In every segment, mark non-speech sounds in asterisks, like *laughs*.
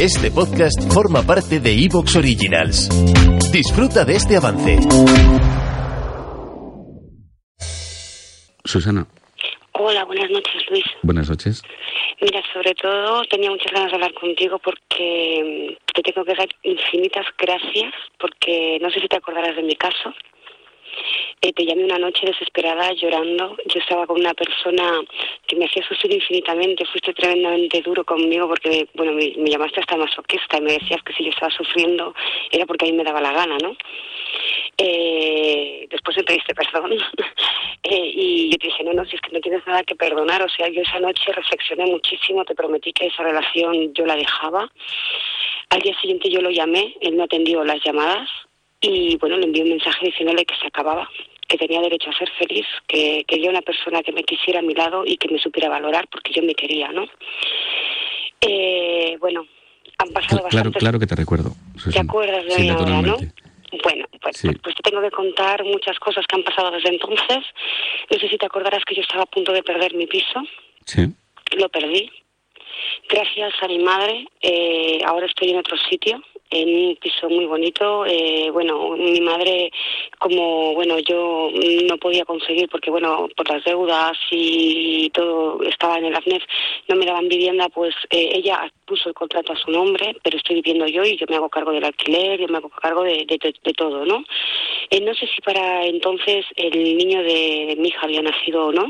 Este podcast forma parte de Evox Originals. Disfruta de este avance. Susana, Hola, buenas noches, Luis. buenas noches. Mira, sobre todo tenía muchas ganas de hablar contigo porque mm, te tengo que dar infinitas gracias porque no sé si te acordarás de mi caso. Te llamé una noche desesperada llorando. Yo estaba con una persona que me hacía sufrir infinitamente. Fuiste tremendamente duro conmigo porque, bueno, me, me llamaste hasta masoquista y me decías que si yo estaba sufriendo era porque a mí me daba la gana, ¿no? Eh, después me pediste perdón *laughs* eh, y yo te dije, no, no, si es que no tienes nada que perdonar. O sea, yo esa noche reflexioné muchísimo, te prometí que esa relación yo la dejaba. Al día siguiente yo lo llamé, él no atendió las llamadas y bueno, le envié un mensaje diciéndole que se acababa, que tenía derecho a ser feliz, que quería una persona que me quisiera a mi lado y que me supiera valorar porque yo me quería, ¿no? Eh, bueno, han pasado Cl- Claro, bastantes... claro que te recuerdo. ¿Te acuerdas de Sí, mí ahora, no? Bueno, pues, Sí. pues te tengo que contar muchas cosas que han pasado desde entonces. No sé si te acordarás que yo estaba a punto de perder mi piso. Sí. Lo perdí. Gracias a mi madre, eh, ahora estoy en otro sitio, en un piso muy bonito. Eh, bueno, mi madre, como bueno, yo no podía conseguir porque bueno, por las deudas y todo estaba en el AFNEF, no me daban vivienda, pues eh, ella puso el contrato a su nombre, pero estoy viviendo yo y yo me hago cargo del alquiler, yo me hago cargo de, de, de- de todo, ¿no? Eh, no sé si para entonces el niño de, mi hija había nacido o no.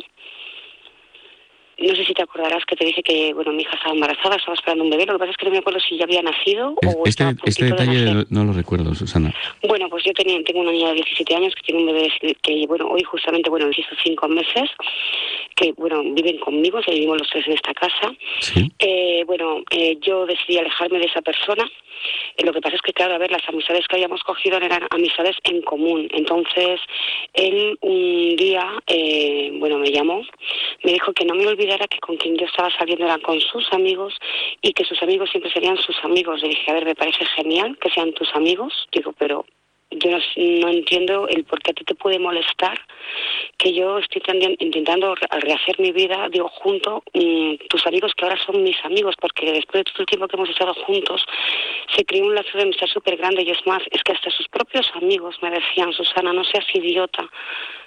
No sé si te acordarás que te dije que, bueno, mi hija estaba embarazada, estaba esperando un bebé. Lo que pasa es que no me acuerdo si ya había nacido Es- o Este, este de detalle no lo recuerdo, Susana. Bueno, pues yo tenía, tengo una niña de 17 años que tiene un bebé que, bueno, hoy justamente, bueno, hizo cinco meses, que, bueno, viven conmigo, que vivimos los tres en esta casa. Sí. Eh, bueno, eh, yo decidí alejarme de esa persona. Eh, lo que pasa es que, claro, a ver, las amistades que habíamos cogido eran amistades en común. Entonces, él un día, eh, bueno, me llamó, me dijo que no me olvidara que con quien yo estaba saliendo eran con sus amigos y que sus amigos siempre serían sus amigos. Le dije, a ver, me parece genial que sean tus amigos. Digo, pero yo no, entiendo el por qué a ti te puede molestar que yo estoy intentando re- rehacer mi vida, digo, junto mm, tus amigos que ahora son mis amigos, porque después de todo el tiempo que hemos estado juntos, se creó un lazo de amistad súper grande y es más, es que hasta sus propios amigos me decían, Susana, no seas idiota,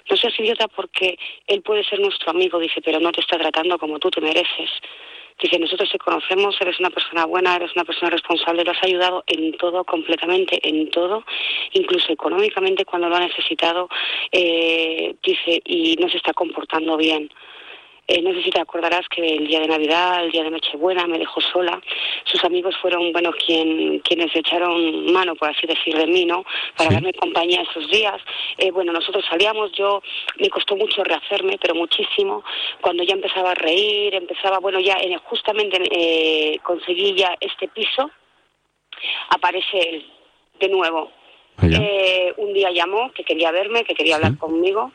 no seas idiota porque él puede ser nuestro amigo, dice, pero no te está tratando como tú te mereces. Dice, nosotros te conocemos, eres una persona buena, eres una persona responsable, lo has ayudado en todo, completamente en todo, incluso económicamente cuando lo ha necesitado, eh, dice, y no se está comportando bien. Eh, no sé si te acordarás que el día de Navidad, el día de Nochebuena, me dejó sola. Sus amigos fueron, bueno, quien, quienes echaron mano, por así decir, de mí, ¿no? Para Sí. darme compañía esos días. Eh, bueno, nosotros salíamos, yo me costó mucho rehacerme, pero muchísimo. Cuando ya empezaba a reír, empezaba, bueno, ya en- justamente eh, conseguí ya este piso, aparece él de nuevo. Eh, un día llamó, que quería verme, que quería Sí. hablar conmigo.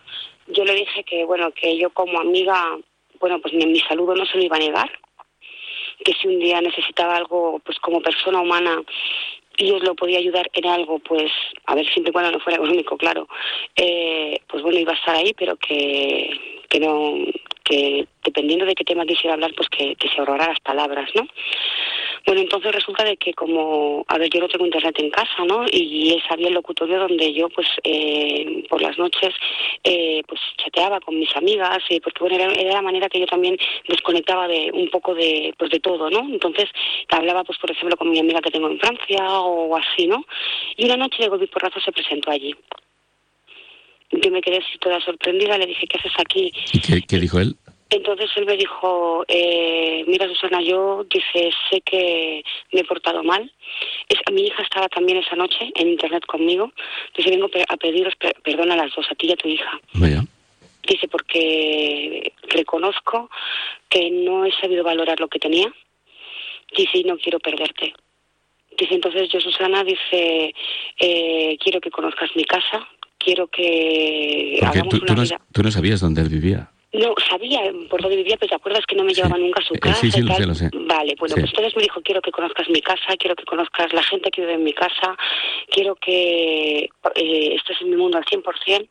Yo le dije que, bueno, que yo como amiga, bueno, pues ni mi saludo no se lo iba a negar. Que si un día necesitaba algo, pues como persona humana, y yo lo podía ayudar en algo, pues, a ver, siempre y cuando no fuera económico, claro, eh, pues bueno, iba a estar ahí, pero que, que no, que dependiendo de qué tema quisiera hablar, pues que, que se ahorrara las palabras, ¿no? Bueno, entonces resulta de que como, a ver, yo no tengo internet en casa, ¿no? Y había el locutorio donde yo, pues, eh, por las noches, eh, pues, chateaba con mis amigas, eh, porque, bueno, era, era la manera que yo también desconectaba de un poco de, pues, de todo, ¿no? Entonces, hablaba, pues, por ejemplo, con mi amiga que tengo en Francia o así, ¿no? Y una noche y porrazo se presentó allí. Yo me quedé así toda sorprendida, le dije, ¿qué haces aquí? ¿Y qué, qué dijo él? Entonces él me dijo, eh, mira Susana, yo dice, sé que me he portado mal. Es, mi hija estaba también esa noche en internet conmigo. Dice, vengo a pediros per- perdón a las dos, a ti y a tu hija. Vaya. Dice, porque reconozco que no he sabido valorar lo que tenía. Dice, y no quiero perderte. Dice, entonces yo, Susana, dice, eh, quiero que conozcas mi casa, quiero que Porque hagamos tú, una tú no, vida. tú no sabías dónde él vivía. No, sabía por dónde vivía, pero te acuerdas que no me llevaba nunca a su Eh, casa. sí, sí, lo sé, lo sé. Vale, bueno, Sí. pues entonces me dijo, quiero que conozcas mi casa, quiero que conozcas la gente que vive en mi casa, quiero que eh, estés en mi mundo al 100%,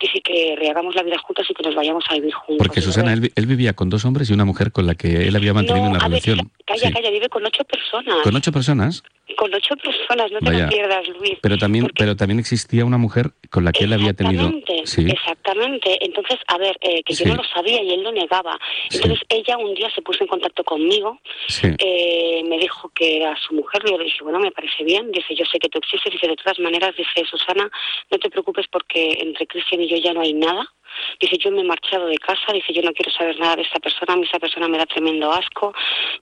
dice que rehagamos la vida juntos y que nos vayamos a vivir juntos. Porque Susana, "A él, ver, él vivía con dos hombres y una mujer con la que él había mantenido no, una a ver, relación. calla, Sí. calla, vive con ocho personas. Con ocho personas, Con ocho personas, no te Vaya. lo pierdas, Luis. pero también, Porque- pero también existía una mujer con la que él había tenido. Exactamente, Sí, exactamente. Entonces, a ver, eh, que Sí. yo no lo sabía y él lo negaba. Sí. Entonces, ella un día se puso en contacto conmigo, eh, me dijo que era su mujer, yo le dije, bueno, me parece bien, dice, yo sé que tú existes, dice, de todas maneras, dice, Susana, no te preocupes porque entre Cristian y yo ya no hay nada. Dice, yo me he marchado de casa, dice, yo no quiero saber nada de esta persona, a mí esa persona me da tremendo asco,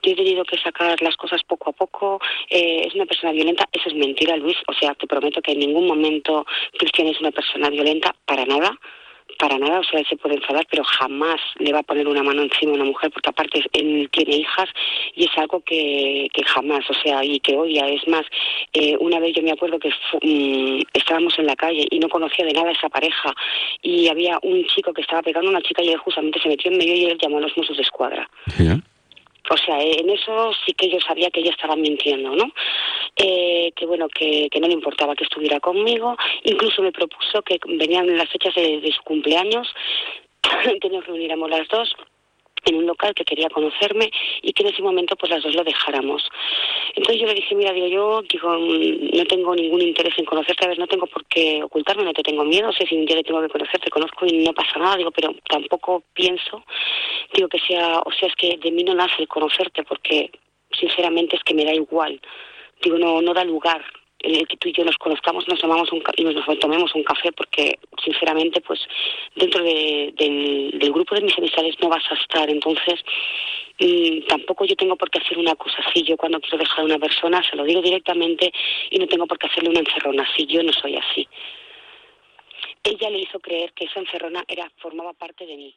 yo he tenido que sacar las cosas poco a poco, eh, es una persona violenta, eso es mentira, Luis, o sea, te prometo que en ningún momento Cristian es una persona violenta, para nada, para nada, o sea, él se puede enfadar, pero jamás le va a poner una mano encima a una mujer, porque aparte él tiene hijas y es algo que, que jamás, o sea, y que odia. Es más, eh, una vez yo me acuerdo que mm, estábamos en la calle y no conocía de nada a esa pareja y había un chico que estaba pegando a una chica y él justamente se metió en medio y él llamó a los Mossos de Escuadra. Sí. O sea, en eso sí que yo sabía que ella estaba mintiendo, ¿no? Eh, que bueno, que, que no le importaba que estuviera conmigo. Incluso me propuso que venían las fechas de, su cumpleaños, *clears throat* que nos reuniéramos las dos en un local que quería conocerme y que en ese momento pues las dos lo dejáramos. Entonces yo le dije, mira, digo, yo digo, no tengo ningún interés en conocerte, a ver, no tengo por qué ocultarme, no te tengo miedo, sé si un día le tengo que conocer, te conozco y no pasa nada, digo, pero tampoco pienso, digo, que sea, o sea, es que de mí no nace el conocerte porque sinceramente es que me da igual, digo, no, no da lugar el que tú y yo nos conozcamos, nos tomamos un y nos tomemos un café porque sinceramente pues dentro de- del, del grupo de mis amistades no vas a estar. Entonces mm, tampoco yo tengo por qué hacer una cosa así. Yo cuando quiero dejar a una persona se lo digo directamente y no tengo por qué hacerle una encerrona así yo no soy así. Ella le hizo creer que esa encerrona era formaba parte de mí